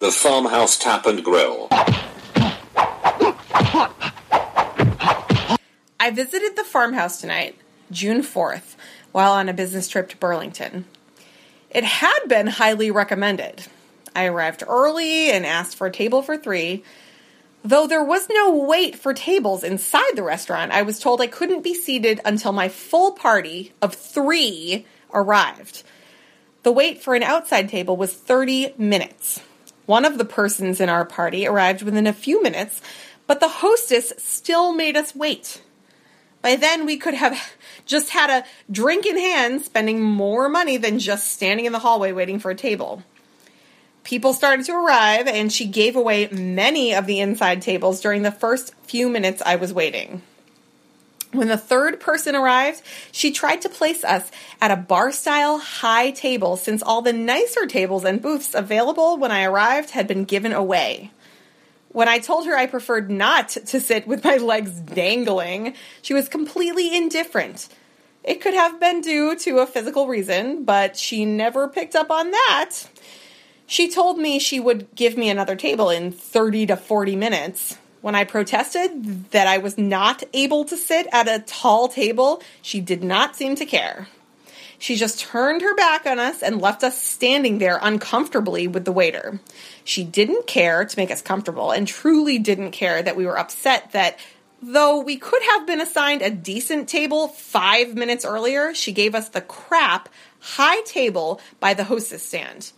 The Farmhouse Tap and Grill. I visited the farmhouse tonight, June 4th, while on a business trip to Burlington. It had been highly recommended. I arrived early and asked for a table for three. Though there was no wait for tables inside the restaurant, I was told I couldn't be seated until my full party of three arrived. The wait for an outside table was 30 minutes. One of the persons in our party arrived within a few minutes, but the hostess still made us wait. By then, we could have just had a drink in hand, spending more money than just standing in the hallway waiting for a table. People started to arrive, and she gave away many of the inside tables during the first few minutes I was waiting. When the third person arrived, she tried to place us at a bar style high table since all the nicer tables and booths available when I arrived had been given away. When I told her I preferred not to sit with my legs dangling, she was completely indifferent. It could have been due to a physical reason, but she never picked up on that. She told me she would give me another table in 30 to 40 minutes. When I protested that I was not able to sit at a tall table, she did not seem to care. She just turned her back on us and left us standing there uncomfortably with the waiter. She didn't care to make us comfortable and truly didn't care that we were upset that though we could have been assigned a decent table five minutes earlier, she gave us the crap high table by the hostess stand.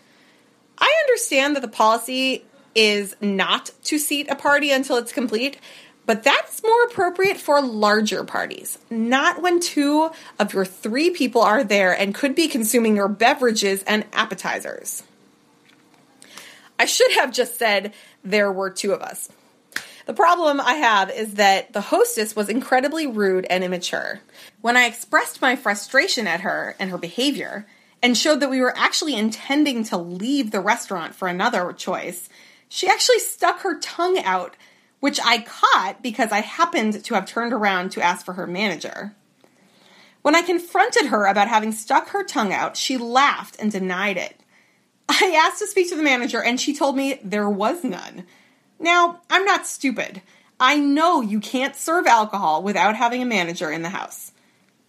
I understand that the policy is not to seat a party until it's complete, but that's more appropriate for larger parties, not when two of your three people are there and could be consuming your beverages and appetizers. I should have just said there were two of us. The problem I have is that the hostess was incredibly rude and immature. When I expressed my frustration at her and her behavior, and showed that we were actually intending to leave the restaurant for another choice, she actually stuck her tongue out which I caught because I happened to have turned around to ask for her manager. When I confronted her about having stuck her tongue out, she laughed and denied it. I asked to speak to the manager, and she told me there was none. Now, I'm not stupid. I know you can't serve alcohol without having a manager in the house.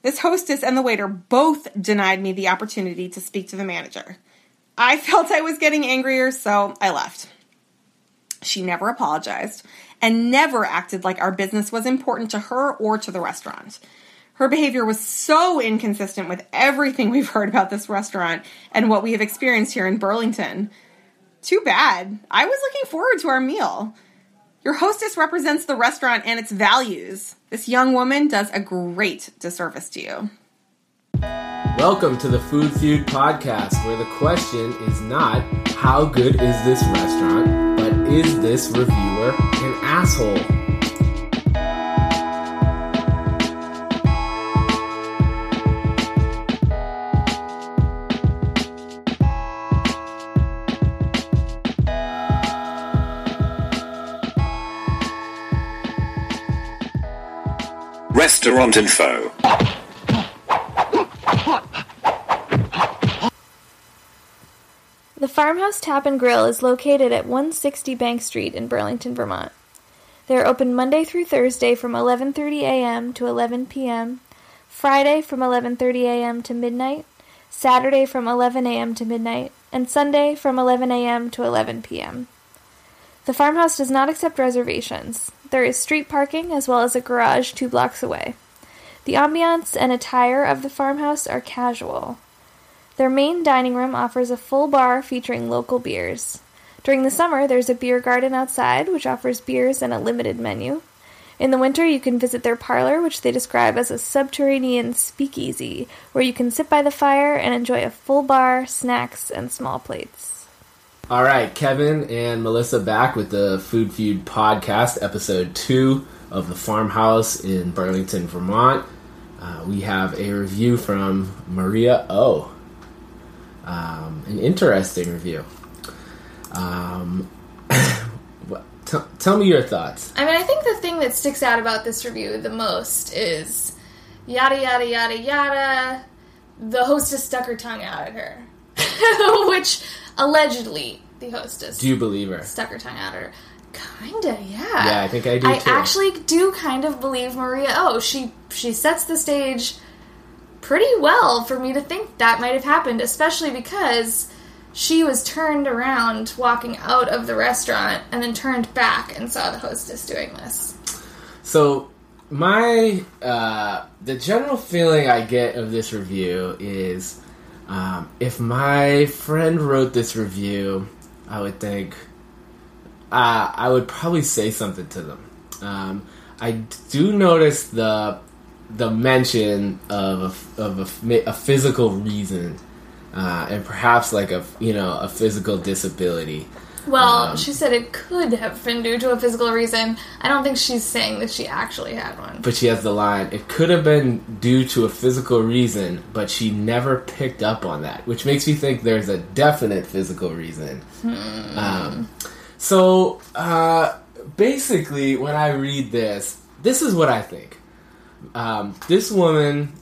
This hostess and the waiter both denied me the opportunity to speak to the manager. I felt I was getting angrier, so I left. She never apologized and never acted like our business was important to her or to the restaurant. Her behavior was so inconsistent with everything we've heard about this restaurant and what we have experienced here in Burlington. Too bad. I was looking forward to our meal. Your hostess represents the restaurant and its values. This young woman does a great disservice to you. Welcome to the Food Feud podcast, where the question is not how good is this restaurant, is this reviewer an asshole? Restaurant info. Farmhouse Tap and Grill is located at 160 Bank Street in Burlington, Vermont. They are open Monday through Thursday from 11:30 a.m. to 11 p.m., Friday from 11:30 a.m. to midnight, Saturday from 11 a.m. to midnight, and Sunday from 11 a.m. to 11 p.m. The farmhouse does not accept reservations. There is street parking as well as a garage two blocks away. The ambiance and attire of the farmhouse are casual. Their main dining room offers a full bar featuring local beers. During the summer, there's a beer garden outside, which offers beers and a limited menu. In the winter, you can visit their parlor, which they describe as a subterranean speakeasy, where you can sit by the fire and enjoy a full bar, snacks, and small plates. All right, Kevin and Melissa back with the Food Feud podcast, episode two of the farmhouse in Burlington, Vermont. Uh, we have a review from Maria O. Um, an interesting review. Um, t- tell me your thoughts. I mean, I think the thing that sticks out about this review the most is yada yada yada yada. The hostess stuck her tongue out at her, which allegedly the hostess Do you believe her? stuck her tongue out at her. Kinda, yeah. Yeah, I think I do I too. actually do kind of believe Maria. Oh, she she sets the stage pretty well for me to think that might have happened, especially because she was turned around walking out of the restaurant and then turned back and saw the hostess doing this. So my uh, the general feeling I get of this review is um, if my friend wrote this review, I would think uh, I would probably say something to them. Um, I do notice the the mention of a, of a, a physical reason uh, and perhaps like a you know a physical disability. Well, Um, she said it could have been due to a physical reason. I don't think she's saying that she actually had one. But she has the line, it could have been due to a physical reason, but she never picked up on that, which makes me think there's a definite physical reason. Um, so, uh, basically, when I read this, this is what I think. Um, this woman,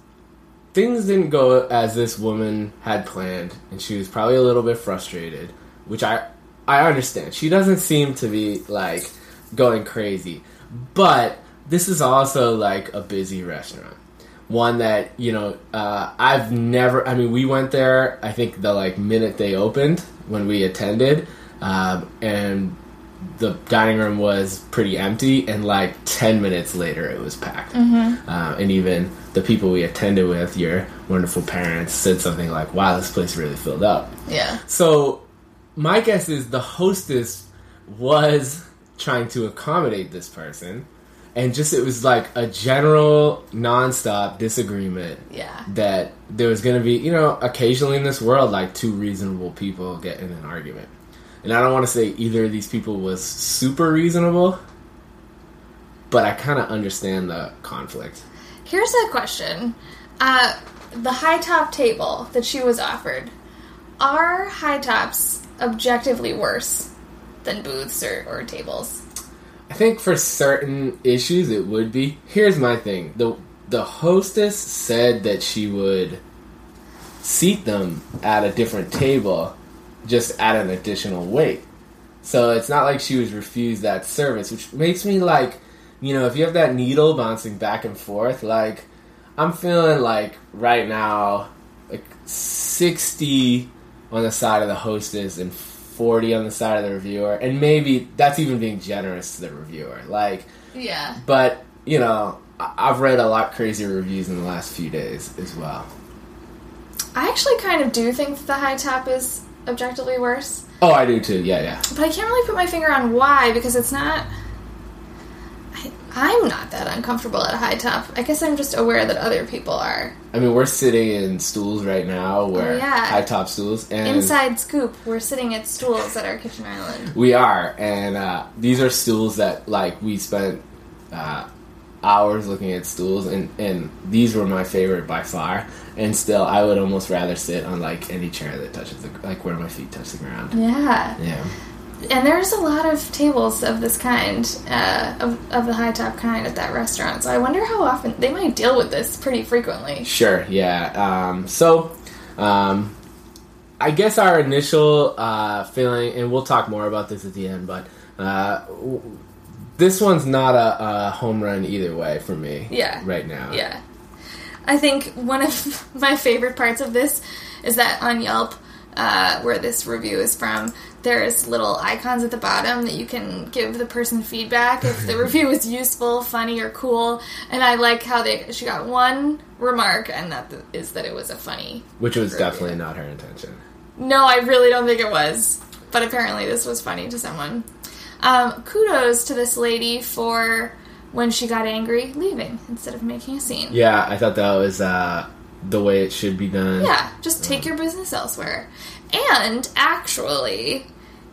things didn't go as this woman had planned, and she was probably a little bit frustrated, which I I understand. She doesn't seem to be like going crazy, but this is also like a busy restaurant. One that you know uh, I've never. I mean, we went there. I think the like minute they opened when we attended, um, and the dining room was pretty empty. And like ten minutes later, it was packed. Uh, and even the people we attended with, your wonderful parents, said something like, "Wow, this place really filled up." Yeah. So, my guess is the hostess was trying to accommodate this person, and just it was like a general nonstop disagreement Yeah. that there was going to be, you know, occasionally in this world, like two reasonable people get in an argument. And I don't want to say either of these people was super reasonable, but I kind of understand the conflict. Here's a question. Uh, the high top table that she was offered, are high tops objectively worse than booths or, or tables? I think for certain issues it would be. Here's my thing. The the hostess said that she would seat them at a different table just at an additional weight. So it's not like she was refused that service, which makes me like, you know, if you have that needle bouncing back and forth, like I'm feeling like right now like 60 on the side of the hostess and 40 on the side of the reviewer and maybe that's even being generous to the reviewer like Yeah. but you know I- i've read a lot crazier reviews in the last few days as well I actually kind of do think that the high top is objectively worse, oh i do too yeah yeah but I can't really put my finger on why because it's not. I, I'm not that uncomfortable at a high top. I guess I'm just aware that other people are. i mean we're sitting in stools right now where Oh, yeah. high top stools and Inside scoop, we're sitting at stools at our kitchen island. we are and uh, these are stools that like we spent uh, hours looking at stools and, and these were my favorite by far and still i would almost rather sit on like any chair that touches the like where my feet touch the ground Yeah. yeah And there's a lot of tables of this kind, uh, of, of the high top kind at that restaurant. So I wonder how often they might deal with this pretty frequently. Sure, yeah. Um, so, um, I guess our initial uh, feeling, and we'll talk more about this at the end, but uh, w- this one's not a, a home run either way for me. Yeah. Right now. Yeah. I think one of my favorite parts of this is that on Yelp, uh, where this review is from, there's little icons at the bottom that you can give the person feedback if the review was useful, funny, or cool. And I like how they she got one remark, and that is that it was a funny. Which was Review. definitely not her intention. No, I really don't think it was, but apparently this was funny to someone. Um, kudos to this lady for when she got angry, leaving instead of making a scene. Yeah, I thought that was uh, the way it should be done. Yeah, just take your business elsewhere. And actually,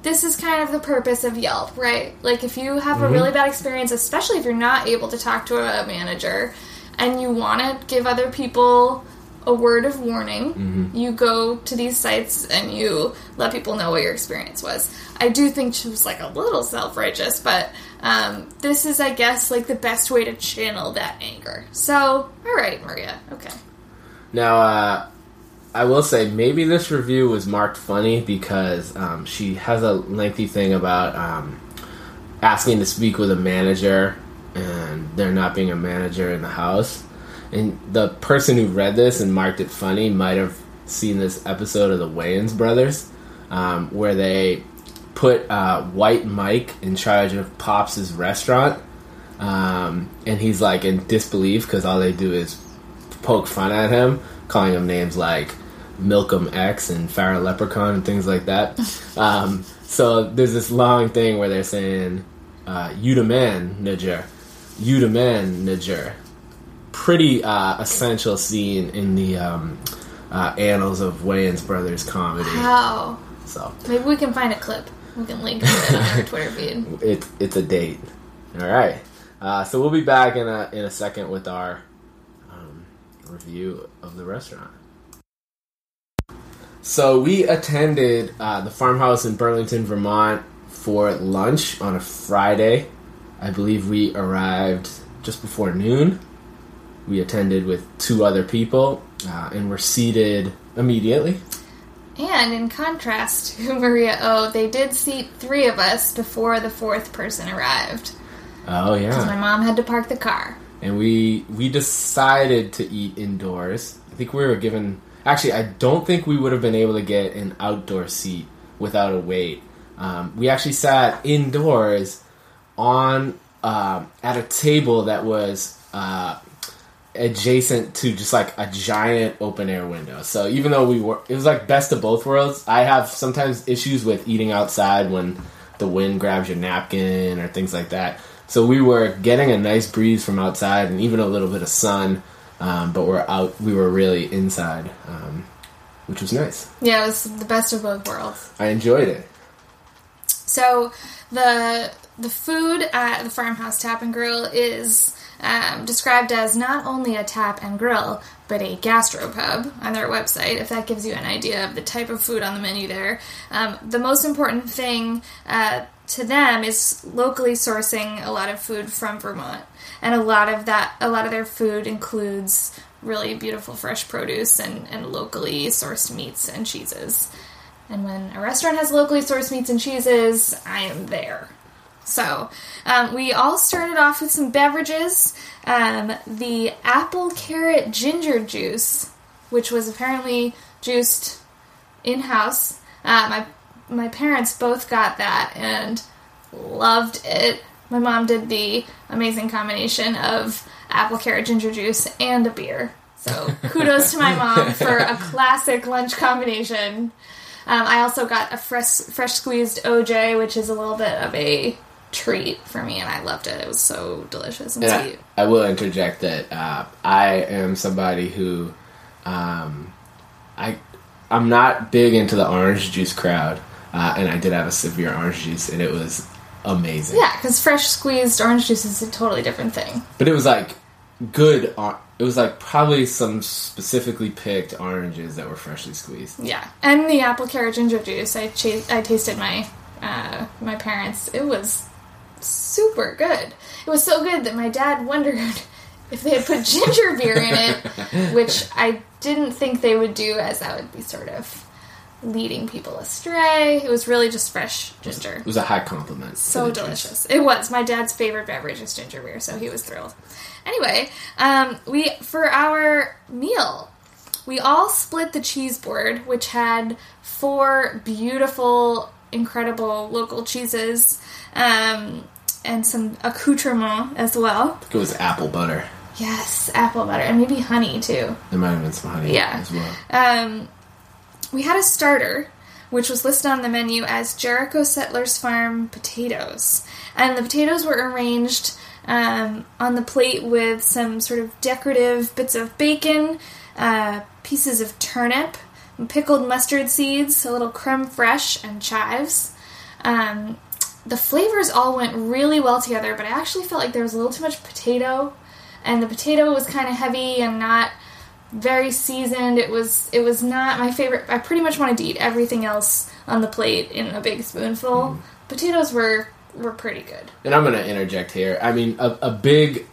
this is kind of the purpose of Yelp, right? Like, if you have a really bad experience, especially if you're not able to talk to a manager and you want to give other people a word of warning, you go to these sites and you let people know what your experience was. I do think she was like a little self righteous, but um, this is, I guess, like the best way to channel that anger. So, all right, Maria, okay. Now, uh, I will say maybe this review was marked funny because um, she has a lengthy thing about um, asking to speak with a manager and there not being a manager in the house. And the person who read this and marked it funny might have seen this episode of the Wayans brothers um, where they put uh, White Mike in charge of Pops' restaurant. Um, and he's like in disbelief because all they do is poke fun at him, calling him names like Milcom X and Farrah Leprechaun and things like that. um, so there's this long thing where they're saying, uh, "You the man, Niger. You the man, Niger." Pretty uh, essential scene in the um, uh, annals of Wayans brothers comedy. Wow. So Maybe we can find a clip. We can link it on our Twitter feed. it, it's a date. All right. Uh, so we'll be back in a in a second with our um, review of the restaurant. So we attended uh, the farmhouse in Burlington, Vermont, for lunch on a Friday. I believe we arrived just before noon. We attended with two other people uh, and were seated immediately. And in contrast to Maria O, they did seat three of us before the fourth person arrived. Oh yeah. Because my mom had to park the car. and we we decided to eat indoors. I think we were given. Actually, I don't think we would have been able to get an outdoor seat without a wait. Um, we actually sat indoors on um, at a table that was uh, adjacent to just like a giant open air window. So even though we were, it was like best of both worlds. I have sometimes issues with eating outside when the wind grabs your napkin or things like that. So we were getting a nice breeze from outside and even a little bit of sun, um, but we're out. We were really inside, um, which was nice. Yeah, it was the best of both worlds. I enjoyed it. So the the food at the farmhouse tap and grill is um, described as not only a tap and grill but a gastropub on their website. If that gives you an idea of the type of food on the menu there, um, the most important thing uh, to them is locally sourcing a lot of food from Vermont, and a lot of that a lot of their food includes really beautiful fresh produce and, and locally sourced meats and cheeses. And when a restaurant has locally sourced meats and cheeses, I am there. So, um, we all started off with some beverages. Um, the apple carrot ginger juice, which was apparently juiced in house. Uh, my my parents both got that and loved it. My mom did the amazing combination of apple carrot ginger juice and a beer. So kudos to my mom for a classic lunch combination. Um, I also got a fresh fresh squeezed OJ, which is a little bit of a treat for me, and I loved it. It was so delicious and And I, sweet. I will interject that uh, I am somebody who, um, I, I'm not big into the orange juice crowd, uh, and I did have a severe orange juice, and it was amazing. Yeah, because fresh squeezed orange juice is a totally different thing. But it was like good. or- It was like probably some specifically picked oranges that were freshly squeezed. Yeah, and the apple carrot ginger juice. I ch- I tasted my uh, my parents. It was super good. It was so good that my dad wondered if they had put ginger beer in it, which I didn't think they would do, as that would be sort of leading people astray. It was really just fresh ginger. It was a high compliment. So delicious. It was. My dad's favorite beverage is ginger beer, so he was thrilled. Anyway, um, we for our meal, we all split the cheese board, which had four beautiful, incredible local cheeses, um, and some accoutrement as well. It was apple butter. Yes, apple butter and maybe honey too. There might have been some honey Yeah. as well. Um, we had a starter, which was listed on the menu as Jericho Settlers Farm potatoes. And the potatoes were arranged um, on the plate with some sort of decorative bits of bacon, uh, pieces of turnip, pickled mustard seeds, a little creme fraiche, and chives. Um, the flavors all went really well together, but I actually felt like there was a little too much potato, and the potato was kind of heavy and not very seasoned. It was it was not my favorite. I pretty much wanted to eat everything else on the plate in a big spoonful. Potatoes were were pretty good. And I'm going to interject here. I mean, a, a big.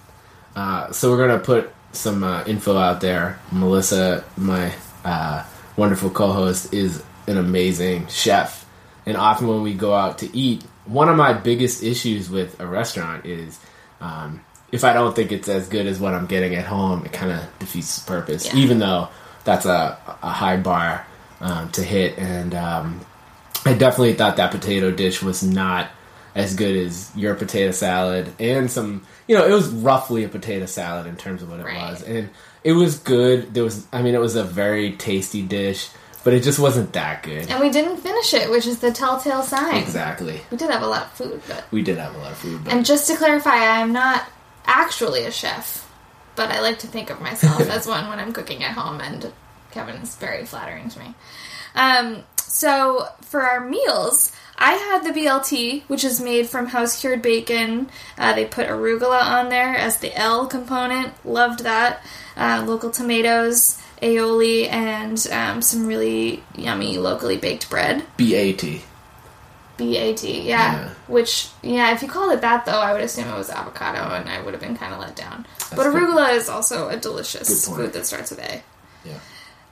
Uh, so we're going to put some uh, info out there. Melissa, my uh, wonderful co-host, is an amazing chef. And often when we go out to eat, one of my biggest issues with a restaurant is um, if I don't think it's as good as what I'm getting at home, it kind of defeats the purpose. Yeah. Even though that's a, a high bar um, to hit, and um, I definitely thought that potato dish was not as good as your potato salad and some you know it was roughly a potato salad in terms of what it Right. was and it was good there was i mean it was a very tasty dish but it just wasn't that good And we didn't finish it, which is the telltale sign. exactly We did have a lot of food, but we did have a lot of food but And just to clarify, I am not actually a chef, but I like to think of myself as one when I'm cooking at home, and Kevin is very flattering to me. Um, so for our meals, I had the BLT, which is made from house cured bacon. Uh, they put arugula on there as the L component. Loved that. Uh, local tomatoes, aioli, and um, some really yummy locally baked bread. bat BAT, yeah. Yeah. Which, yeah, if you called it that, though, I would assume it was avocado, and I would have been kind of let down. but good. arugula is also a delicious food that starts with A. yeah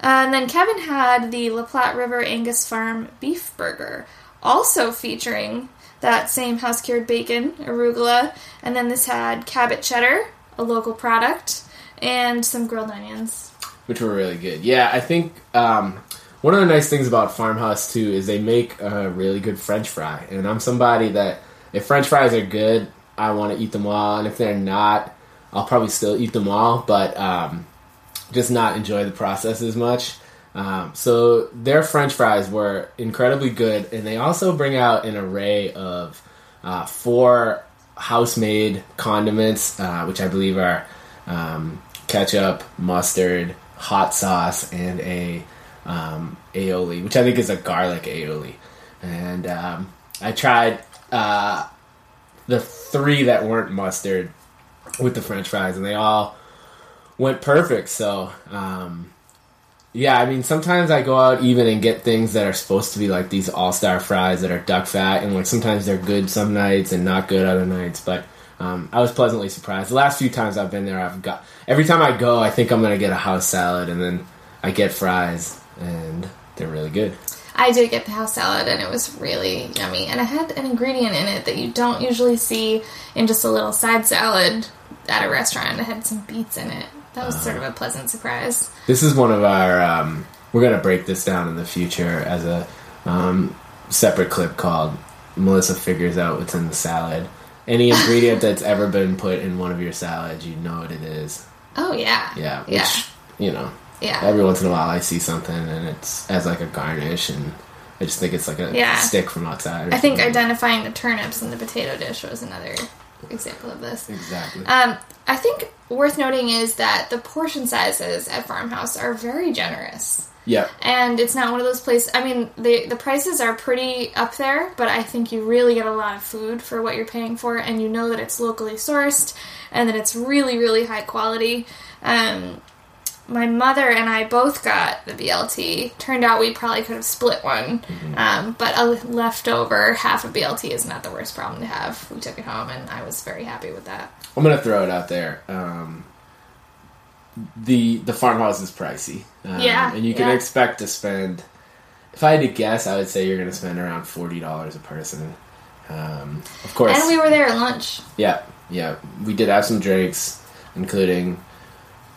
Uh, and then Kevin had the La Platte River Angus Farm beef burger, also featuring that same house cured bacon, arugula, and then this had Cabot cheddar, a local product, and some grilled onions. Which were really good. Yeah, I think um, one of the nice things about Farmhouse too is they make a really good French fry, and I'm somebody that if French fries are good, I want to eat them all, and if they're not, I'll probably still eat them all, but um, just not enjoy the process as much. Um, so their French fries were incredibly good, and they also bring out an array of uh, four house-made condiments, uh, which I believe are um, ketchup, mustard, hot sauce, and a um, aioli, which I think is a garlic aioli. And um, I tried uh, the three that weren't mustard with the French fries, and they all went perfect. So, um, yeah, I mean, sometimes I go out even and get things that are supposed to be like these all star fries that are duck fat, and like sometimes they're good some nights and not good other nights. But um, I was pleasantly surprised. The last few times I've been there, I've got every time I go, I think I'm gonna get a house salad, and then I get fries, and they're really good. I did get the house salad and it was really yummy. And it had an ingredient in it that you don't usually see in just a little side salad at a restaurant. It had some beets in it. That was sort of a pleasant surprise. This is one of our. Um, we're gonna break this down in the future as a um, separate clip called "Melissa figures out what's in the salad." Any ingredient that's ever been put in one of your salads, you know what it is. Oh yeah. Yeah, which Yeah. you know, Yeah. every once in a while I see something and it's as like a garnish, and I just think it's like a Yeah. stick from outside. I think something. identifying the turnips in the potato dish was another example of this. exactly. Um, I think worth noting is that the portion sizes at Farmhouse are very generous. Yeah, and it's not one of those places. I mean, the the prices are pretty up there, but I think you really get a lot of food for what you're paying for, and you know that it's locally sourced and that it's really really high quality. Um, my mother and I both got the BLT. Turned out we probably could have split one, um, but a leftover half a BLT is not the worst problem to have. We took it home, and I was very happy with that. I'm gonna throw it out there. Um, the the farmhouse is pricey. Um, Yeah, and you can yeah. expect to spend. If I had to guess, I would say you're gonna spend around forty dollars a person. Um, of course, And we were there at lunch. yeah, yeah. We did have some drinks, including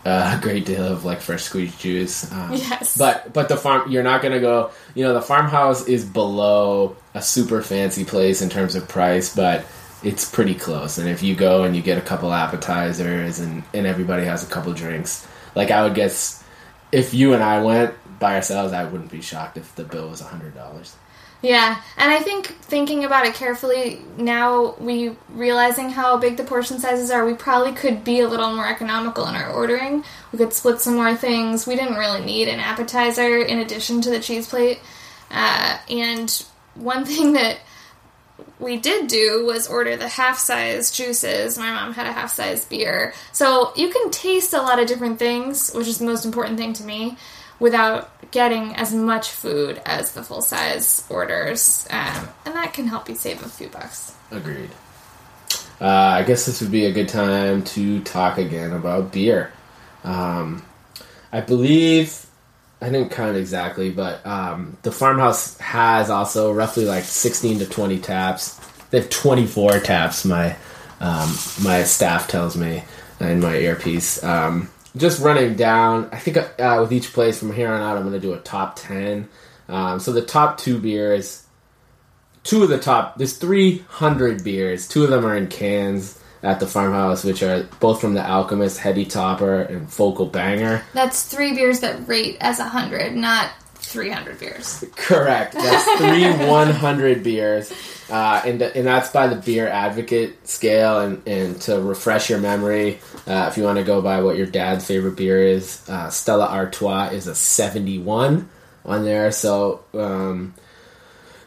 uh, a great deal of like fresh squeezed juice. Um, Yes. but but the farm, you're not gonna go. You know, the farmhouse is below a super fancy place in terms of price, but it's pretty close. And if you go and you get a couple appetizers and and everybody has a couple drinks, like I would guess, if you and I went by ourselves, I wouldn't be shocked if the bill was a hundred dollars. Yeah, and I think thinking about it carefully now, we realizing how big the portion sizes are, we probably could be a little more economical in our ordering. We could split some more things. We didn't really need an appetizer in addition to the cheese plate. Uh, and one thing that we did do was order the half size juices. My mom had a half size beer. So you can taste a lot of different things, which is the most important thing to me, without getting as much food as the full size orders. Um, and that can help you save a few bucks. Agreed. Uh, I guess this would be a good time to talk again about beer. Um, I believe I didn't count exactly, but um, the farmhouse has also roughly like 16 to 20 taps. They have 24 taps. My um, my staff tells me in my earpiece. Um, just running down, I think uh, with each place from here on out, I'm going to do a top 10. Um, so the top two beers, two of the top, there's 300 beers. Two of them are in cans at the farmhouse, which are both from the Alchemist, Heady Topper, and Focal Banger. That's three beers that rate as a 100, not 300 beers. Correct. That's three 100 beers. Uh, and, and that's by the beer advocate scale. And, and to refresh your memory, uh, if you want to go by what your dad's favorite beer is, uh, Stella Artois is a 71 on there. So, um,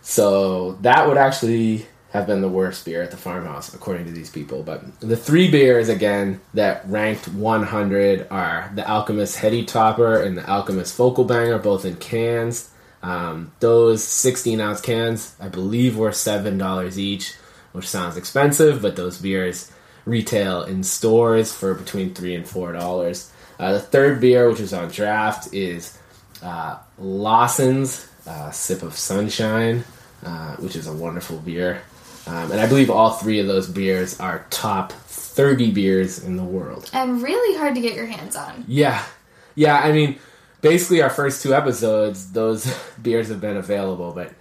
so that would actually have been the worst beer at the farmhouse, according to these people. But the three beers, again, that ranked 100 are the Alchemist Heady Topper and the Alchemist Focal Banger, both in cans. Um, those 16 ounce cans, I believe, were $7 each, which sounds expensive, but those beers retail in stores for between 3 and $4. Uh, the third beer, which is on draft, is uh, Lawson's uh, Sip of Sunshine, uh, which is a wonderful beer. Um, and I believe all three of those beers are top 30 beers in the world. And really hard to get your hands on. Yeah. Yeah, I mean, basically our first two episodes, those beers have been available, but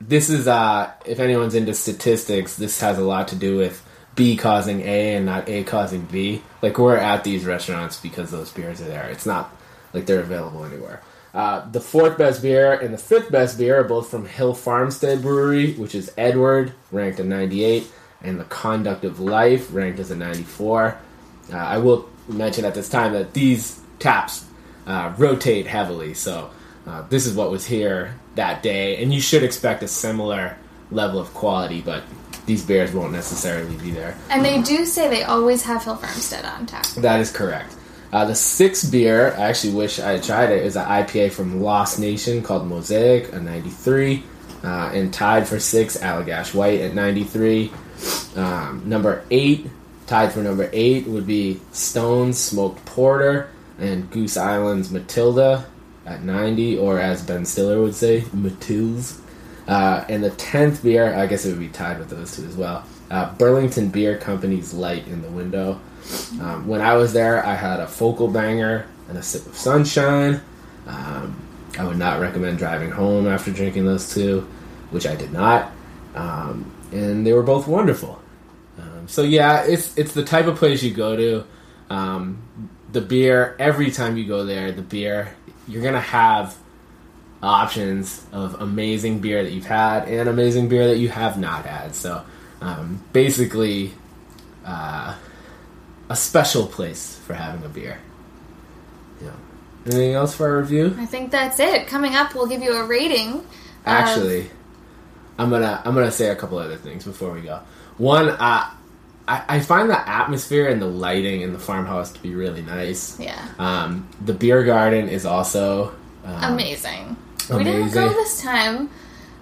this is, uh, if anyone's into statistics, this has a lot to do with B causing A and not A causing B. Like, we're at these restaurants because those beers are there. It's not like they're available anywhere. Uh, the fourth best beer and the fifth best beer are both from Hill Farmstead Brewery, which is Edward, ranked at 98, and the Conduct of Life, ranked as a 94. Uh, I will mention at this time that these taps uh, rotate heavily, so uh, this is what was here that day, and you should expect a similar level of quality, but these beers won't necessarily be there. And they do say they always have Hill Farmstead on tap. That is correct. Uh, the sixth beer, I actually wish I had tried it, is an IPA from Lost Nation called Mosaic, a 93. Uh, and tied for six, Allagash White at 93. Um, number eight, tied for number eight, would be Stone's Smoked Porter and Goose Island's Matilda at 90, or as Ben Stiller would say, Matil's. Uh, and the 10th beer, I guess it would be tied with those two as well. Uh, Burlington Beer Company's Light in the Window. Um, when I was there, I had a focal banger and a sip of sunshine. Um, I would not recommend driving home after drinking those two, which I did not. Um, and they were both wonderful. Um, so yeah, it's it's the type of place you go to. Um, the beer every time you go there, the beer you're gonna have options of amazing beer that you've had and amazing beer that you have not had. So um, basically. Uh, a special place for having a beer. Yeah. Anything else for our review? I think that's it. Coming up, we'll give you a rating. of- Actually, I'm gonna I'm gonna say a couple other things before we go. One, uh, I I find the atmosphere and the lighting in the farmhouse to be really nice. yeah, Um, the beer garden is also um, amazing. We didn't go this time,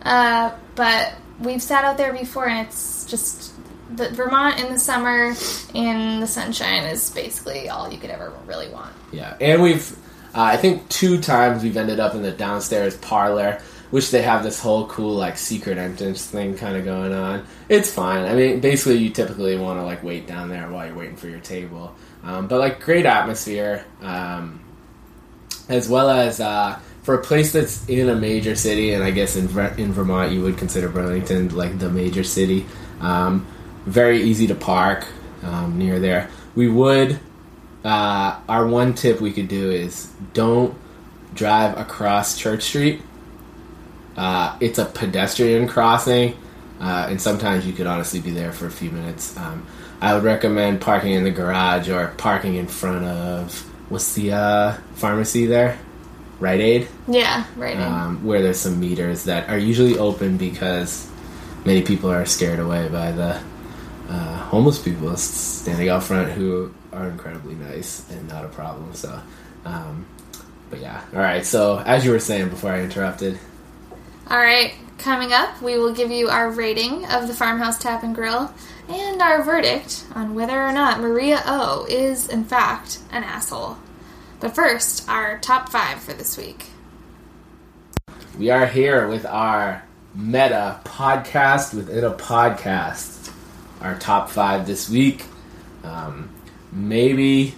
uh, but we've sat out there before, and it's just the Vermont in the summer in the sunshine is basically all you could ever really want. Yeah, and we've, uh, I think two times we've ended up in the downstairs parlor, which they have this whole cool like secret entrance thing kind of going on. It's fine. I mean, basically, you typically want to like wait down there while you're waiting for your table, um, but like great atmosphere, um, as well as uh, for a place that's in a major city, and I guess in in Vermont you would consider Burlington like the major city. Um, very easy to park um, near there. We would uh, our one tip we could do is don't drive across Church Street. Uh, it's a pedestrian crossing, uh, and sometimes you could honestly be there for a few minutes. Um, I would recommend parking in the garage or parking in front of what's the pharmacy there, Rite Aid, Yeah, right. um, where there's some meters that are usually open because many people are scared away by the uh, homeless people standing out front who are incredibly nice and not a problem. So, um, but yeah, all right. So as you were saying before I interrupted, All right, coming up, we will give you our rating of the Farmhouse Tap and Grill and our verdict on whether or not Maria O is, in fact, an asshole. But first, our top five for this week. We are here with our meta podcast within a podcast. Our top five this week. Um, maybe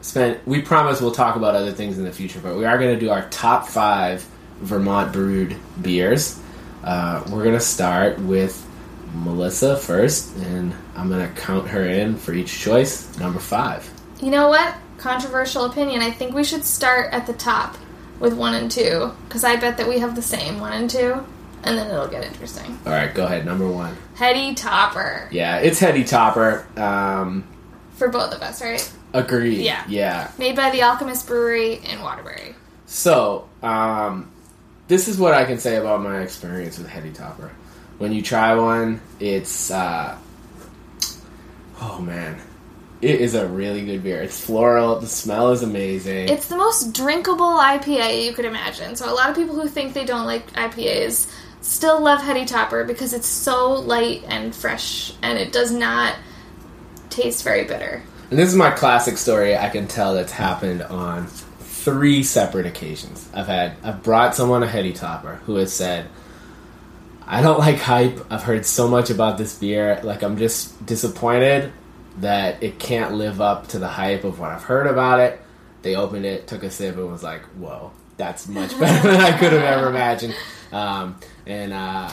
spent. We promise we'll talk about other things in the future, but we are going to do our top five Vermont brewed beers. Uh, we're going to start with Melissa first, and I'm going to count her in for each choice. Number five. You know what? Controversial opinion. I think we should start at the top with one and two because I bet that we have the same one and two, and then it'll get interesting. All right, go ahead. Number one. Heady Topper Yeah, it's Heady Topper. Um, for both of us, right? agreed. Yeah. Yeah. Made by the Alchemist Brewery in Waterbury. So, um, this is what I can say about my experience with Heady Topper. When you try one, it's uh, oh man, it is a really good beer. It's floral. The smell is amazing. It's the most drinkable IPA you could imagine. So a lot of people who think they don't like IPAs still love Heady Topper because it's so light and fresh, and it does not taste very bitter. And this is my classic story I can tell that's happened on three separate occasions. I've had I've brought someone a Heady topper who has said, I don't like hype. I've heard so much about this beer. Like I'm just disappointed that it can't live up to the hype of what I've heard about it. They opened it, took a sip, and was like, "Whoa, that's much better than I could have ever imagined." Um, and uh,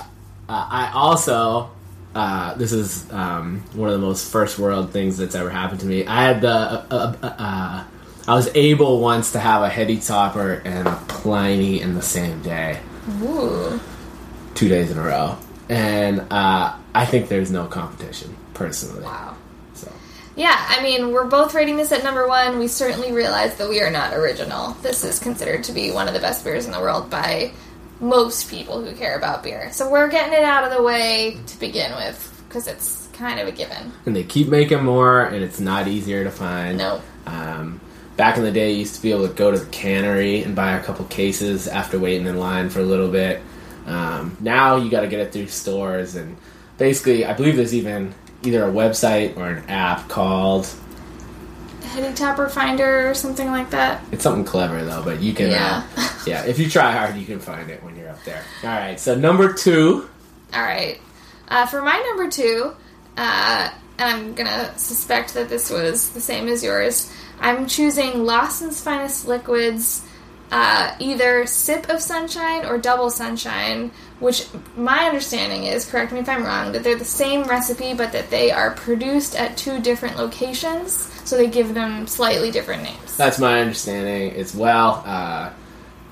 uh, I also uh, this is um, one of the most first world things that's ever happened to me. I had the uh, uh, uh, I was able once to have a heady topper and a Pliny in the same day, Ooh. two days in a row, and uh, I think there's no competition personally. Wow. Yeah, I mean, we're both rating this at number one. We certainly realize that we are not original. This is considered to be one of the best beers in the world by most people who care about beer. So we're getting it out of the way to begin with because it's kind of a given. and they keep making more, and it's not easier to find. No. Um, back in the day, you used to be able to go to the cannery and buy a couple cases after waiting in line for a little bit. Um, now you got to get it through stores, and basically, I believe there's even either a website or an app called. Heady Topper Finder or something like that. It's something clever though, but you can. Yeah. Uh, yeah, if you try hard, you can find it when you're up there. All right, so number two. All right. Uh, for my number two, uh, and I'm gonna suspect that this was the same as yours. I'm choosing Lawson's Finest Liquids, uh, either Sip of Sunshine or Double Sunshine. Which my understanding is, correct me if I'm wrong, that they're the same recipe, but that they are produced at two different locations, so they give them slightly different names. That's my understanding as well. Uh,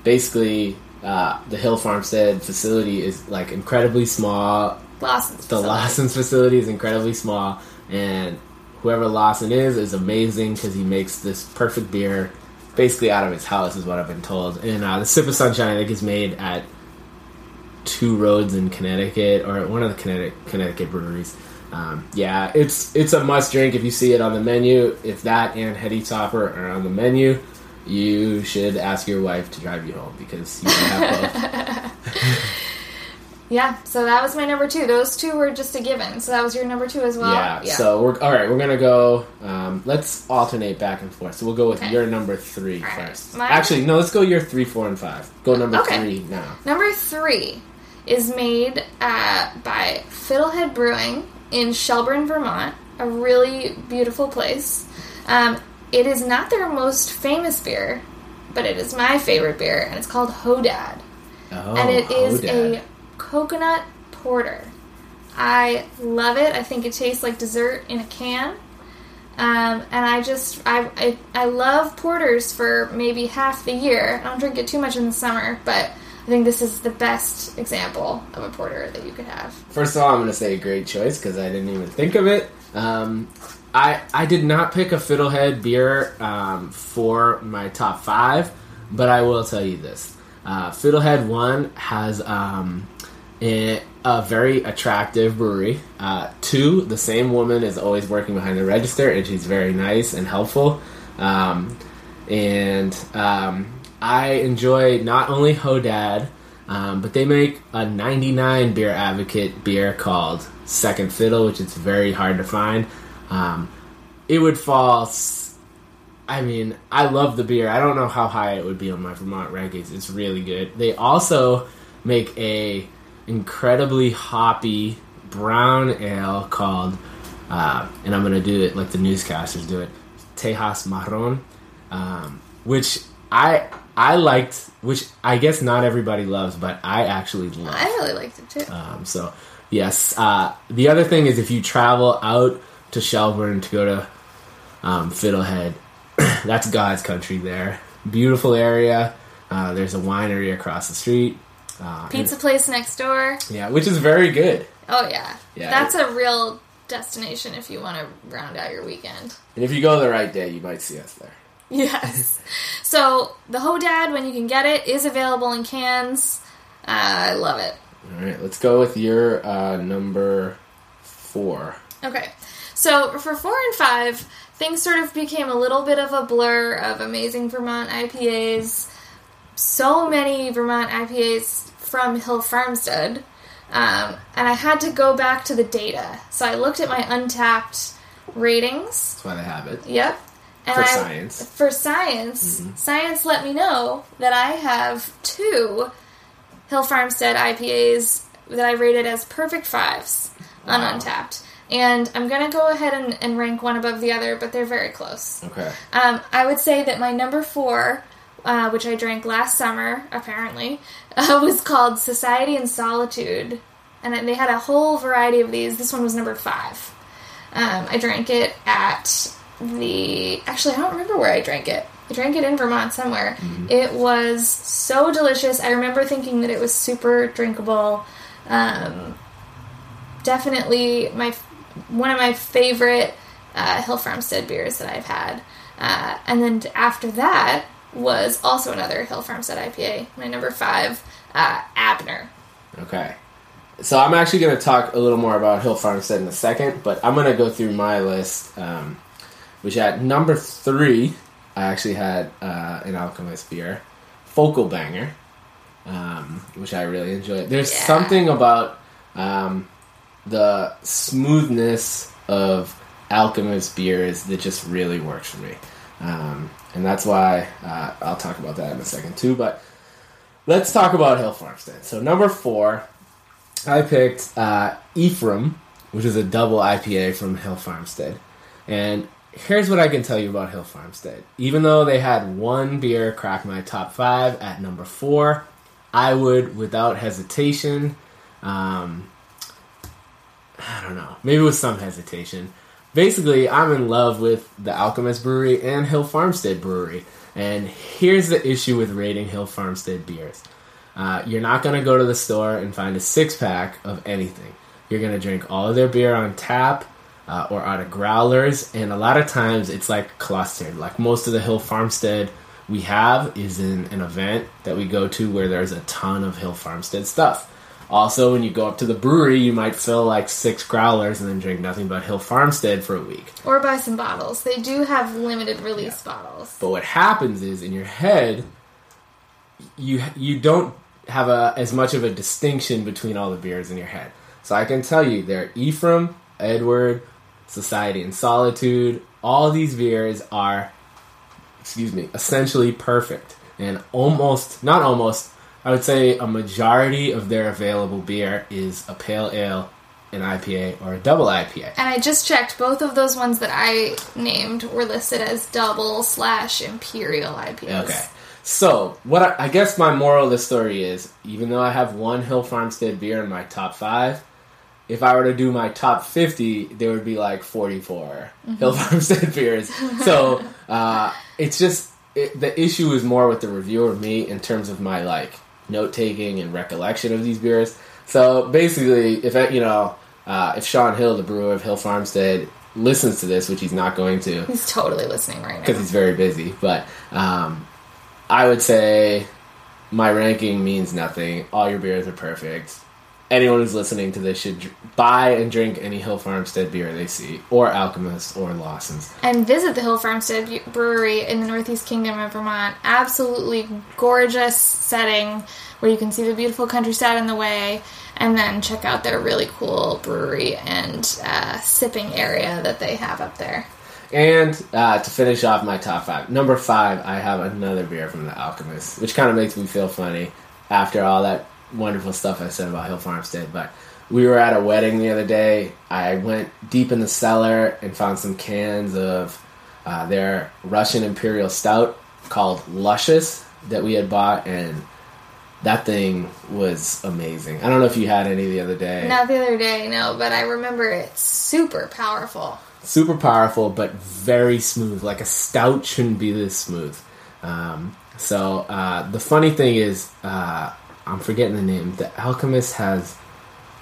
basically, uh, the Hill Farmstead facility is like incredibly small. Lawson's. The facility. Lawson's facility is incredibly small, and whoever Lawson is is amazing because he makes this perfect beer basically out of his house, is what I've been told. And uh, the Sip of Sunshine, I think, is made at Two Roads in Connecticut or one of the Connecticut, Connecticut breweries. Um, yeah, it's it's a must drink if you see it on the menu. If that and Heady Topper are on the menu, you should ask your wife to drive you home because you have both. Yeah, so that was my number two. Those two were just a given. So that was your number two as well. yeah, So we're all right. We're gonna go. Um, let's alternate back and forth. So we'll go with Okay. your number three All first. Actually, no. Let's go your three, four, and five. Go number Okay. three now. Number three is made uh, by Fiddlehead Brewing in Shelburne, Vermont. A really beautiful place. Um, it is not their most famous beer, but it is my favorite beer, and it's called Hodad. Oh, and it is Hodad. a coconut porter. I love it. I think it tastes like dessert in a can. Um, and I just I, I I love porters for maybe half the year. I don't drink it too much in the summer, but I think this is the best example of a porter that you could have. First of all, I'm going to say a great choice because I didn't even think of it. Um, I I did not pick a Fiddlehead beer um, for my top five, but I will tell you this: uh, Fiddlehead One has um, a, a very attractive brewery. Uh, two, the same woman is always working behind the register, and she's very nice and helpful. Um, and um, I enjoy not only Hodad, um, but they make a 99 beer advocate beer called Second Fiddle, which is very hard to find. Um, it would fall I mean, I love the beer. I don't know how high it would be on my Vermont rankings. It's really good. They also make a incredibly hoppy brown ale called, uh, and I'm gonna do it like the newscasters do it, Tejas Marron, um, which I I liked, which I guess not everybody loves, but I actually love. I really liked it too. Um, so, yes. Uh, the other thing is if you travel out to Shelburne to go to um, Fiddlehead, that's God's country there. Beautiful area. Uh, there's a winery across the street. Uh, Pizza place next door. yeah, which is very good. Oh yeah, Yeah, That's it- a real destination if you want to round out your weekend. And if you go the right day, you might see us there. Yes. so the Hodad, when you can get it, is available in cans. Uh, I love it. All right, let's go with your uh, number four. Okay. So for four and five, things sort of became a little bit of a blur of amazing Vermont IPAs. So many Vermont IPAs from Hill Farmstead. Um, and I had to go back to the data. So I looked at my Untappd ratings. That's why they have it. Yep. For I, science. For science. Science let me know that I have two Hill Farmstead IPAs that I rated as perfect fives on Wow. Untappd. And I'm going to go ahead and, and rank one above the other, but they're very close. Okay. Um, I would say that my number four, uh, which I drank last summer, apparently, uh, was called Society and Solitude. And they had a whole variety of these. This one was number five. Um, I drank it at the. Actually, I don't remember where I drank it. I drank it in Vermont somewhere. It was so delicious. I remember thinking that it was super drinkable. Um, definitely my one of my favorite uh, Hill Farmstead beers that I've had. Uh, and then after that was also another Hill Farmstead IPA, my number five, uh, Abner. Okay. So I'm actually going to talk a little more about Hill Farmstead in a second, but I'm going to go through my list, um, which at number three, I actually had uh, an Alchemist beer, Focal Banger, um, which I really enjoyed. There's Yeah. something about um, the smoothness of Alchemist beers that just really works for me. Um, and that's why uh, I'll talk about that in a second too. But let's talk about Hill Farmstead. So number four, I picked uh, Ephraim, which is a double IPA from Hill Farmstead. And here's what I can tell you about Hill Farmstead. Even though they had one beer crack my top five at number four, I would, without hesitation, um, I don't know, maybe with some hesitation. Basically, I'm in love with the Alchemist Brewery and Hill Farmstead Brewery. And here's the issue with rating Hill Farmstead beers. Uh, you're not going to go to the store and find a six pack of anything. You're going to drink all of their beer on tap uh, or out of growlers, and a lot of times it's like clustered. Like most of the Hill Farmstead we have is in an event that we go to where there's a ton of Hill Farmstead stuff. Also, when you go up to the brewery, you might fill like six growlers and then drink nothing but Hill Farmstead for a week. Or buy some bottles. They do have limited release bottles. But what happens is in your head, you you don't have a as much of a distinction between all the beers in your head. So I can tell you, they're Ephraim, Edward, Society and Solitude. All these beers are, excuse me, essentially perfect and almost not almost. I would say a majority of their available beer is a pale ale, an IPA, or a double IPA. And I just checked, both of those ones that I named were listed as double slash imperial IPAs. Okay. So, what I, I guess my moral of the story is, even though I have one Hill Farmstead beer in my top five, if I were to do my top 50, there would be like 44 Hill Farmstead beers. So, uh, it's just, it, the issue is more with the reviewer, me, in terms of my like note taking and recollection of these beers. So, basically, if I, you know, uh, if Shaun Hill, the brewer of Hill Farmstead, listens to this, which he's not going to, He's totally listening right now. because he's very busy. But um, I would say my ranking means nothing. All your beers are perfect. Anyone who's listening to this should buy and drink any Hill Farmstead beer they see, or Alchemist, or Lawson's. and visit the Hill Farmstead Brewery in the Northeast Kingdom of Vermont. Absolutely gorgeous setting where you can see the beautiful countryside in the way, and then check out their really cool brewery and uh, sipping area that they have up there. And uh, to finish off my top five, number five, I have another beer from the Alchemist, which kind of makes me feel funny after all that wonderful stuff I said about Hill Farmstead. But we were at a wedding the other day. I went deep in the cellar and found some cans of uh, their Russian Imperial Stout called Luscious that we had bought, and that thing was amazing. I don't know if you had any the other day. Not the other day, no, but I remember it's super powerful. super powerful but very smooth like a stout shouldn't be this smooth um, so uh, the funny thing is uh, i'm forgetting the name the alchemist has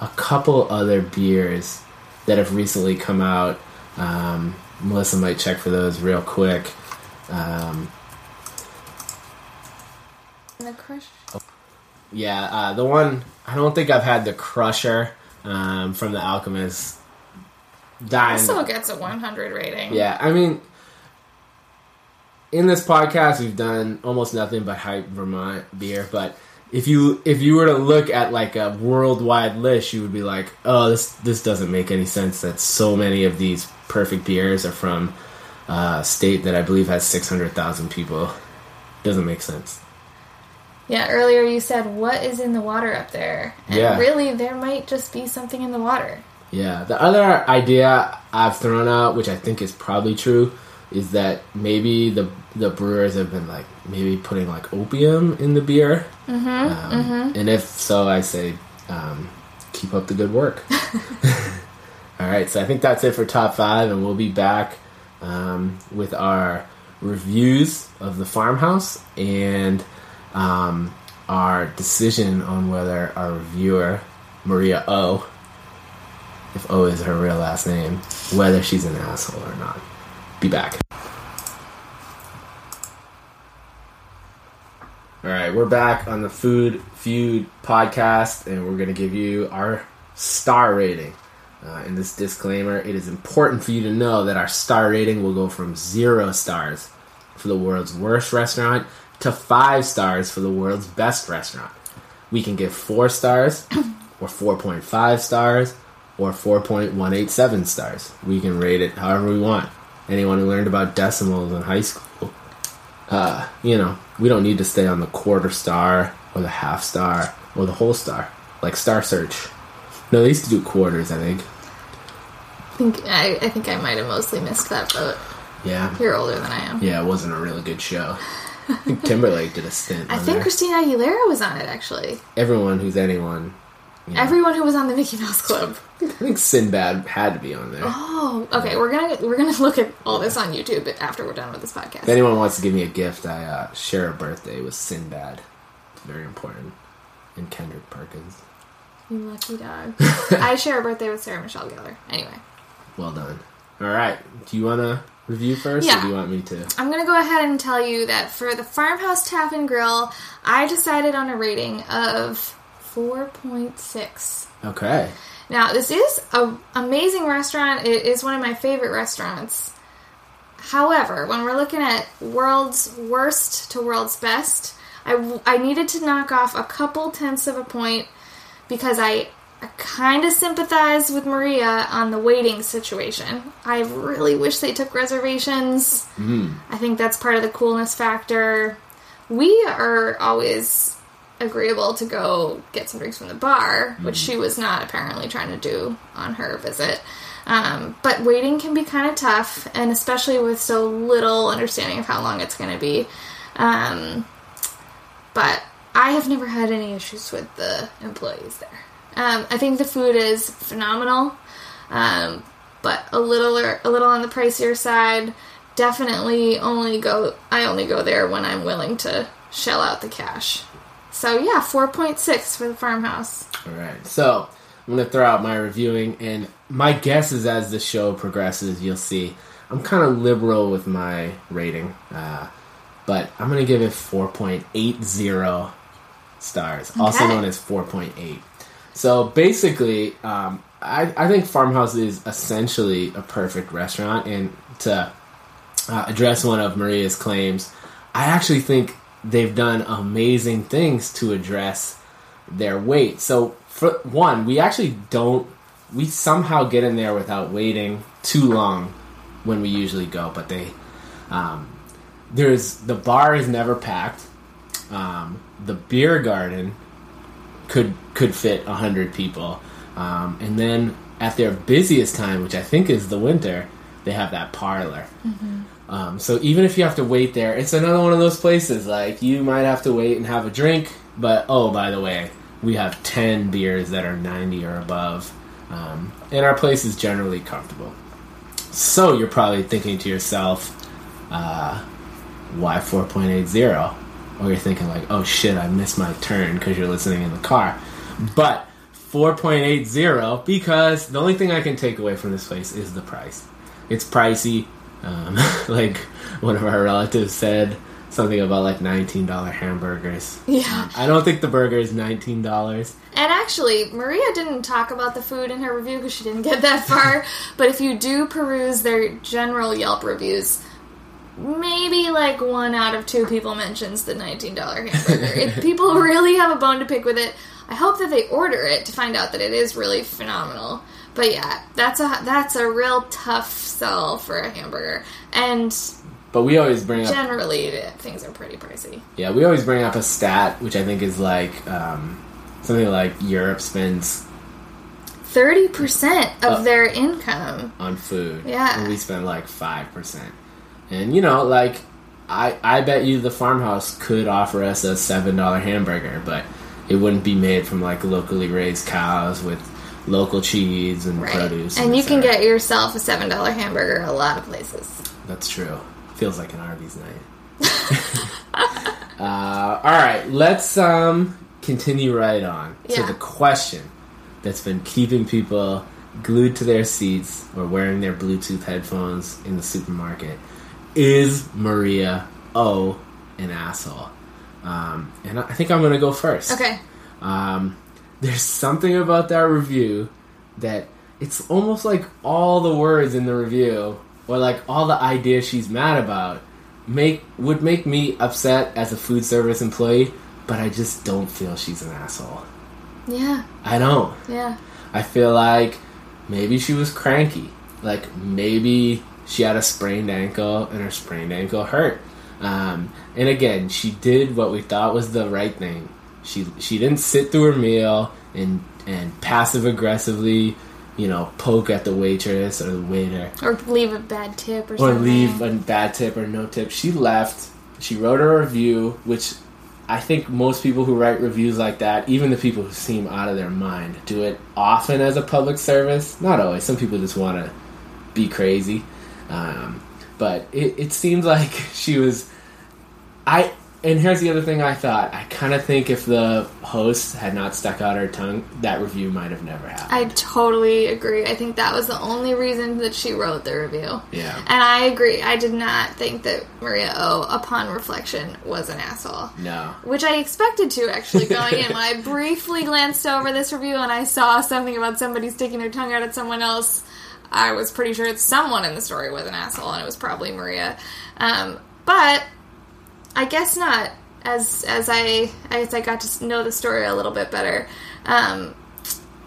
a couple other beers that have recently come out um, melissa might check for those real quick um, And the crush. yeah uh, the one i don't think i've had the crusher um, from the alchemist dying Also gets a 100 rating. Yeah, I mean, in this podcast, we've done almost nothing but hype Vermont beer. But if you if you were to look at like a worldwide list, you would be like, oh, this this doesn't make any sense. That so many of these perfect beers are from uh, a state that I believe has six hundred thousand people. Doesn't make sense. Yeah, earlier you said, what is in the water up there? And Yeah. really, there might just be something in the water. Yeah, the other idea I've thrown out, which I think is probably true, is that maybe the the brewers have been like maybe putting like opium in the beer, mm-hmm, um, and if so, I say um, keep up the good work. All right, so I think that's it for top five, and we'll be back um, with our reviews of the farmhouse and um, our decision on whether our reviewer Maria O if O is her real last name, whether she's an asshole or not. Be back. All right, we're back on the Food Feud podcast, and we're going to give you our star rating. Uh, in this disclaimer, it is important for you to know that our star rating will go from zero stars for the world's worst restaurant to five stars for the world's best restaurant. We can give four stars, or 4.5 stars, or 4.187 stars. We can rate it however we want. Anyone who learned about decimals in high school, uh, you know, we don't need to stay on the quarter star or the half star or the whole star, like Star Search. No, they used to do quarters, I think. I think I, I think I might have mostly missed that boat. Yeah. You're older than I am. Yeah, it wasn't a really good show. I think Timberlake did a stint. I think there. Christina Aguilera was on it actually. Everyone who's anyone. You know. Everyone who was on the Mickey Mouse Club. I think Sinbad had to be on there. Oh, okay. We're gonna we're gonna look at all this on YouTube after we're done with this podcast. If anyone wants to give me a gift, I uh, share a birthday with Sinbad. It's very important. And Kendrick Perkins. You lucky dog. I share a birthday with Sarah Michelle Gellar. Anyway, Well done. All right. Do you want to review first, Yeah. or do you want me to? I'm gonna go ahead and tell you that for the Farmhouse Tap and Grill, I decided on a rating of 4.6. Okay. Now, this is an amazing restaurant. It is one of my favorite restaurants. However, when we're looking at world's worst to world's best, I, I needed to knock off a couple tenths of a point because I, I kind of sympathize with Maria on the waiting situation. I really wish they took reservations. Mm-hmm. I think that's part of the coolness factor. We are always agreeable to go get some drinks from the bar, which she was not apparently trying to do on her visit. Um, but waiting can be kind of tough, and especially with so little understanding of how long it's going to be. Um, but I have never had any issues with the employees there. Um, I think the food is phenomenal, um, but a little a little on the pricier side. Definitely only go. I only go there when I'm willing to shell out the cash. So yeah, four point six for the farmhouse. All right. So I'm going to throw out my reviewing, and my guess is as the show progresses, you'll see I'm kind of liberal with my rating, uh, but I'm going to give it 4.80 stars, also known as 4.8. So basically, um, I, I think Farmhouse is essentially a perfect restaurant, and to uh, address one of Maria's claims, I actually think they've done amazing things to address their wait. So, for one, we actually don't, we somehow get in there without waiting too long when we usually go, but they um, there's the bar is never packed. Um, the beer garden could could fit hundred people, um, and then at their busiest time, which I think is the winter, they have that parlor. Um, so even if you have to wait there, it's another one of those places. Like you might have to wait and have a drink, but oh, by the way, we have ten beers that are ninety or above, um, and our place is generally comfortable. So you're probably thinking to yourself, uh, why 4.80? Or you're thinking like, oh shit, I missed my turn because you're listening in the car. But 4.80 because the only thing I can take away from this place is the price. It's pricey. Um, like one of our relatives said something about like $19 hamburgers. Yeah. I don't think the burger is $19. And actually, Maria didn't talk about the food in her review because she didn't get that far. but if you do peruse their general Yelp reviews, maybe like one out of two people mentions the $19 hamburger. if people really have a bone to pick with it, I hope that they order it to find out that it is really phenomenal. But yeah, that's a that's a real tough sell for a hamburger. And But we always bring up generally, things are pretty pricey. Yeah, we always bring up a stat, which I think is like um, something like Europe spends Thirty percent of Uh, their income. on food. Yeah. And we spend like 5%. And, you know, like, I, I bet you the farmhouse could offer us a $7 hamburger, but it wouldn't be made from like locally raised cows with local cheese and Right. produce. And you can et get yourself a seven dollar hamburger a lot of places. That's true. Feels like an Arby's night. uh, all right, let's um, continue right on to Yeah. the question that's been keeping people glued to their seats or wearing their Bluetooth headphones in the supermarket. Is Maria O an asshole? Um, and I think I'm going to go first. Okay. Um, there's something about that review that it's almost like all the words in the review or like all the ideas she's mad about make would make me upset as a food service employee, but I just don't feel she's an asshole. Yeah. I don't. Yeah. I feel like maybe she was cranky. Like maybe she had a sprained ankle and her sprained ankle hurt. Um, and again, she did what we thought was the right thing. She she didn't sit through her meal and and passive aggressively, you know, poke at the waitress or the waiter Or leave a bad tip or, or something. leave a bad tip or no tip. She left. She wrote a review, which I think most people who write reviews like that, even the people who seem out of their mind, do it often as a public service. Not always. Some people just want to be crazy. Um, but it, it seemed like she was. I and here's the other thing I thought. I kind of think if the host had not stuck out her tongue, that review might have never happened. I totally agree. I think that was the only reason that she wrote the review. Yeah. And I agree. I did not think that Maria O, upon reflection, was an asshole. no. Which I expected to actually going in. When I briefly glanced over this review and I saw something about somebody sticking their tongue out at someone else, I was pretty sure that someone in the story was an asshole, and it was probably Maria. Um, but I guess not. As as I as I got to know the story a little bit better, um,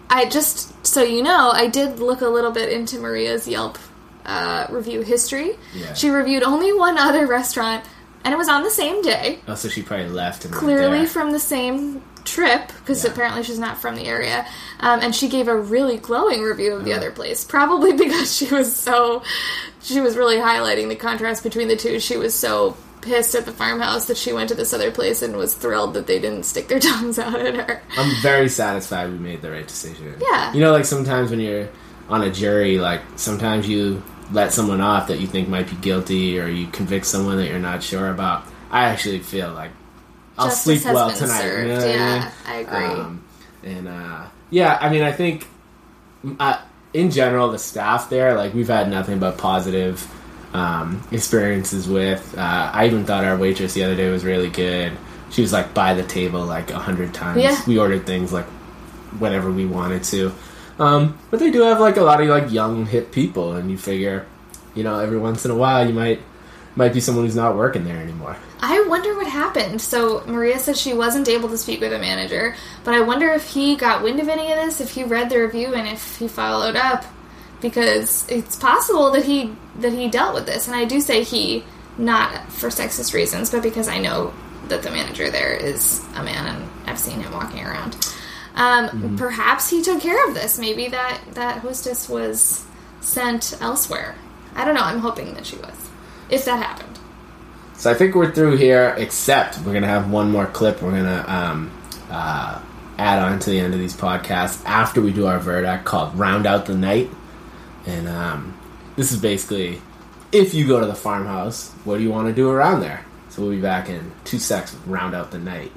I just so you know, I did look a little bit into Maria's Yelp uh, review history. Yeah. She reviewed only one other restaurant, and it was on the same day Oh, so she probably left clearly from the same trip because Yeah. apparently she's not from the area um, and she gave a really glowing review of the Uh-huh. other place probably because she was so she was really highlighting the contrast between the two she was so pissed at the farmhouse that she went to this other place and was thrilled that they didn't stick their tongues out at her I'm very satisfied we made the right decision. Yeah. You know, like sometimes when you're on a jury, like sometimes you let someone off that you think might be guilty or you convict someone that you're not sure about. I actually feel like I'll Justice sleep well tonight. served. You know Yeah, I, mean? I agree. Um, and uh, yeah, I mean, I think uh, in general, the staff there, like we've had nothing but positive um, experiences with. Uh, I even thought our waitress the other day was really good. She was like by the table like a hundred times. Yeah. We ordered things like whenever we wanted to. Um, but they do have like a lot of like young hip people, and you figure, you know, every once in a while you might might be someone who's not working there anymore. I wonder what happened. So Maria said she wasn't able to speak with a manager, but I wonder if he got wind of any of this, if he read the review, and if he followed up. Because it's possible that he that he dealt with this, and I do say he not for sexist reasons, but because I know that the manager there is a man, and I've seen him walking around. Um, Mm-hmm. Perhaps he took care of this. Maybe that that hostess was sent elsewhere. I don't know. I'm hoping that she was, if that happened. So I think we're through here, except we're gonna have one more clip. We're gonna um, uh, add on to the end of these podcasts after we do our verdict called "Round Out the Night," and um, this is basically if you go to the farmhouse, what do you want to do around there? So we'll be back in two secs. Round out the night.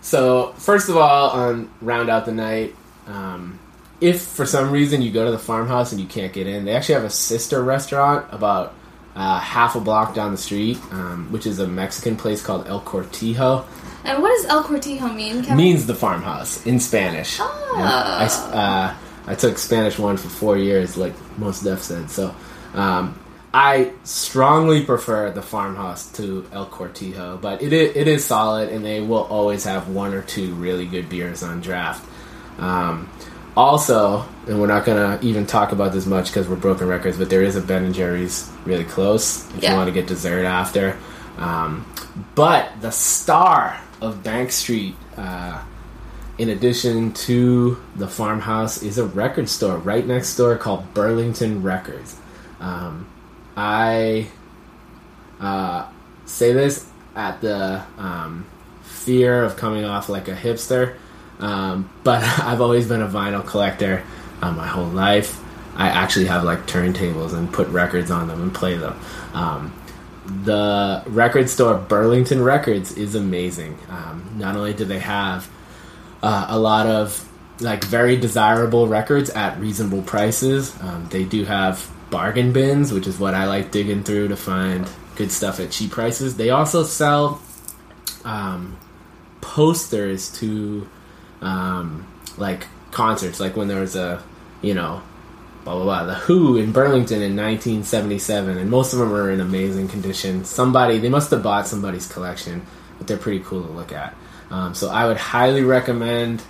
So first of all, on round out the night, um, if for some reason you go to the farmhouse and you can't get in, they actually have a sister restaurant about uh, half a block down the street, um, which is a Mexican place called El Cortijo. And what does El Cortijo mean? Kevin? Means the farmhouse in Spanish. Oh. I, uh, I took Spanish one for four years, like most Def said. So um, I strongly prefer the farmhouse to El Cortijo, but it is, it is solid, and they will always have one or two really good beers on draft. Um, also, and we're not gonna even talk about this much because we're broken records, but there is a Ben and Jerry's really close if Yeah. you want to get dessert after. Um, but the star of Bank Street, uh, in addition to the farmhouse, is a record store right next door called Burlington Records. Um, I uh, say this at the um, fear of coming off like a hipster, um, but I've always been a vinyl collector uh, my whole life. I actually have like turntables and put records on them and play them. Um, the record store Burlington Records is amazing. Um, not only do they have uh, a lot of like very desirable records at reasonable prices, um, they do have bargain bins, which is what I like digging through to find good stuff at cheap prices. They also sell um, posters to um, like concerts, like when there was a you know blah blah blah. The Who in Burlington in 1977, and most of them are in amazing condition. Somebody they must have bought somebody's collection, but they're pretty cool to look at. Um, so I would highly recommend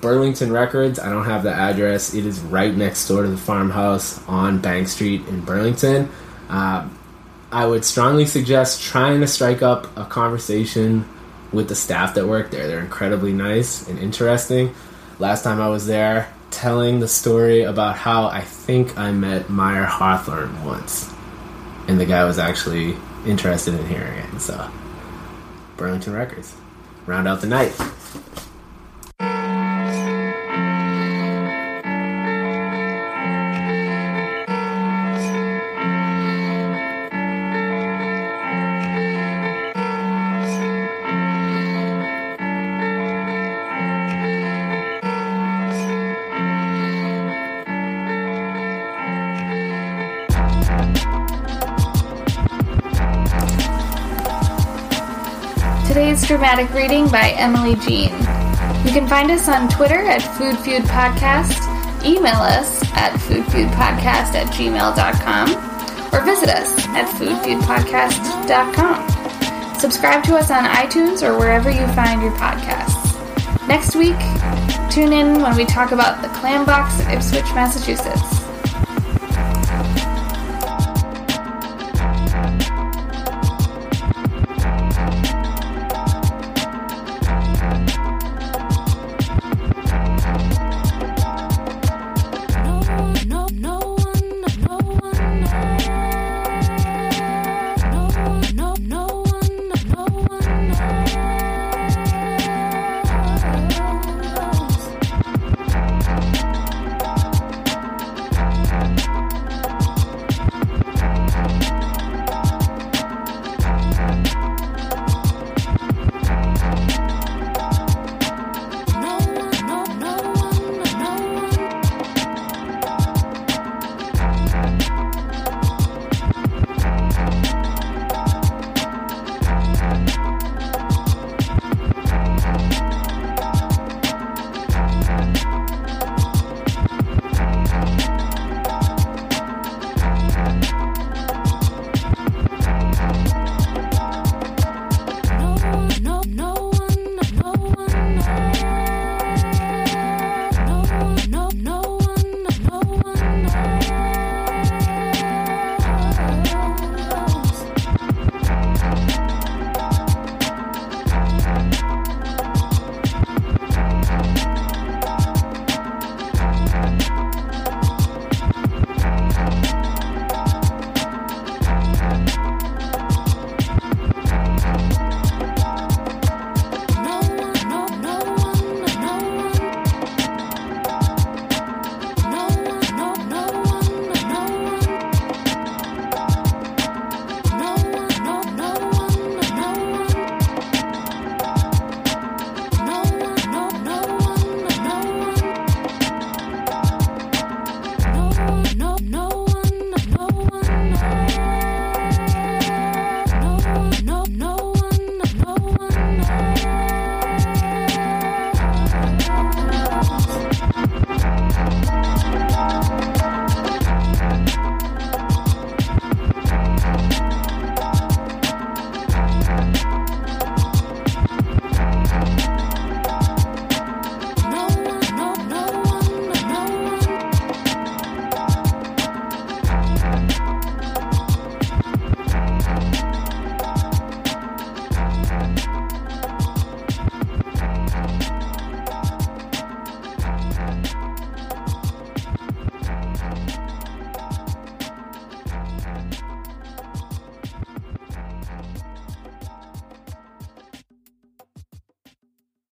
Burlington Records. I don't have the address. It is right next door to the farmhouse on Bank Street in Burlington. Um, I would strongly suggest trying to strike up a conversation with the staff that work there. They're incredibly nice and interesting. Last time I was there, telling the story about how I think I met Mayer Hawthorne once, and the guy was actually interested in hearing it. So, Burlington Records, round out the night. Dramatic reading by Emily Jean. You can find us on Twitter at Food Feud Podcast, email us at foodfeudpodcast at gmail.com, or visit us at foodfeudpodcast.com. Subscribe to us on iTunes or wherever you find your podcasts. Next week, tune in when we talk about the clam box Ipswich, Massachusetts.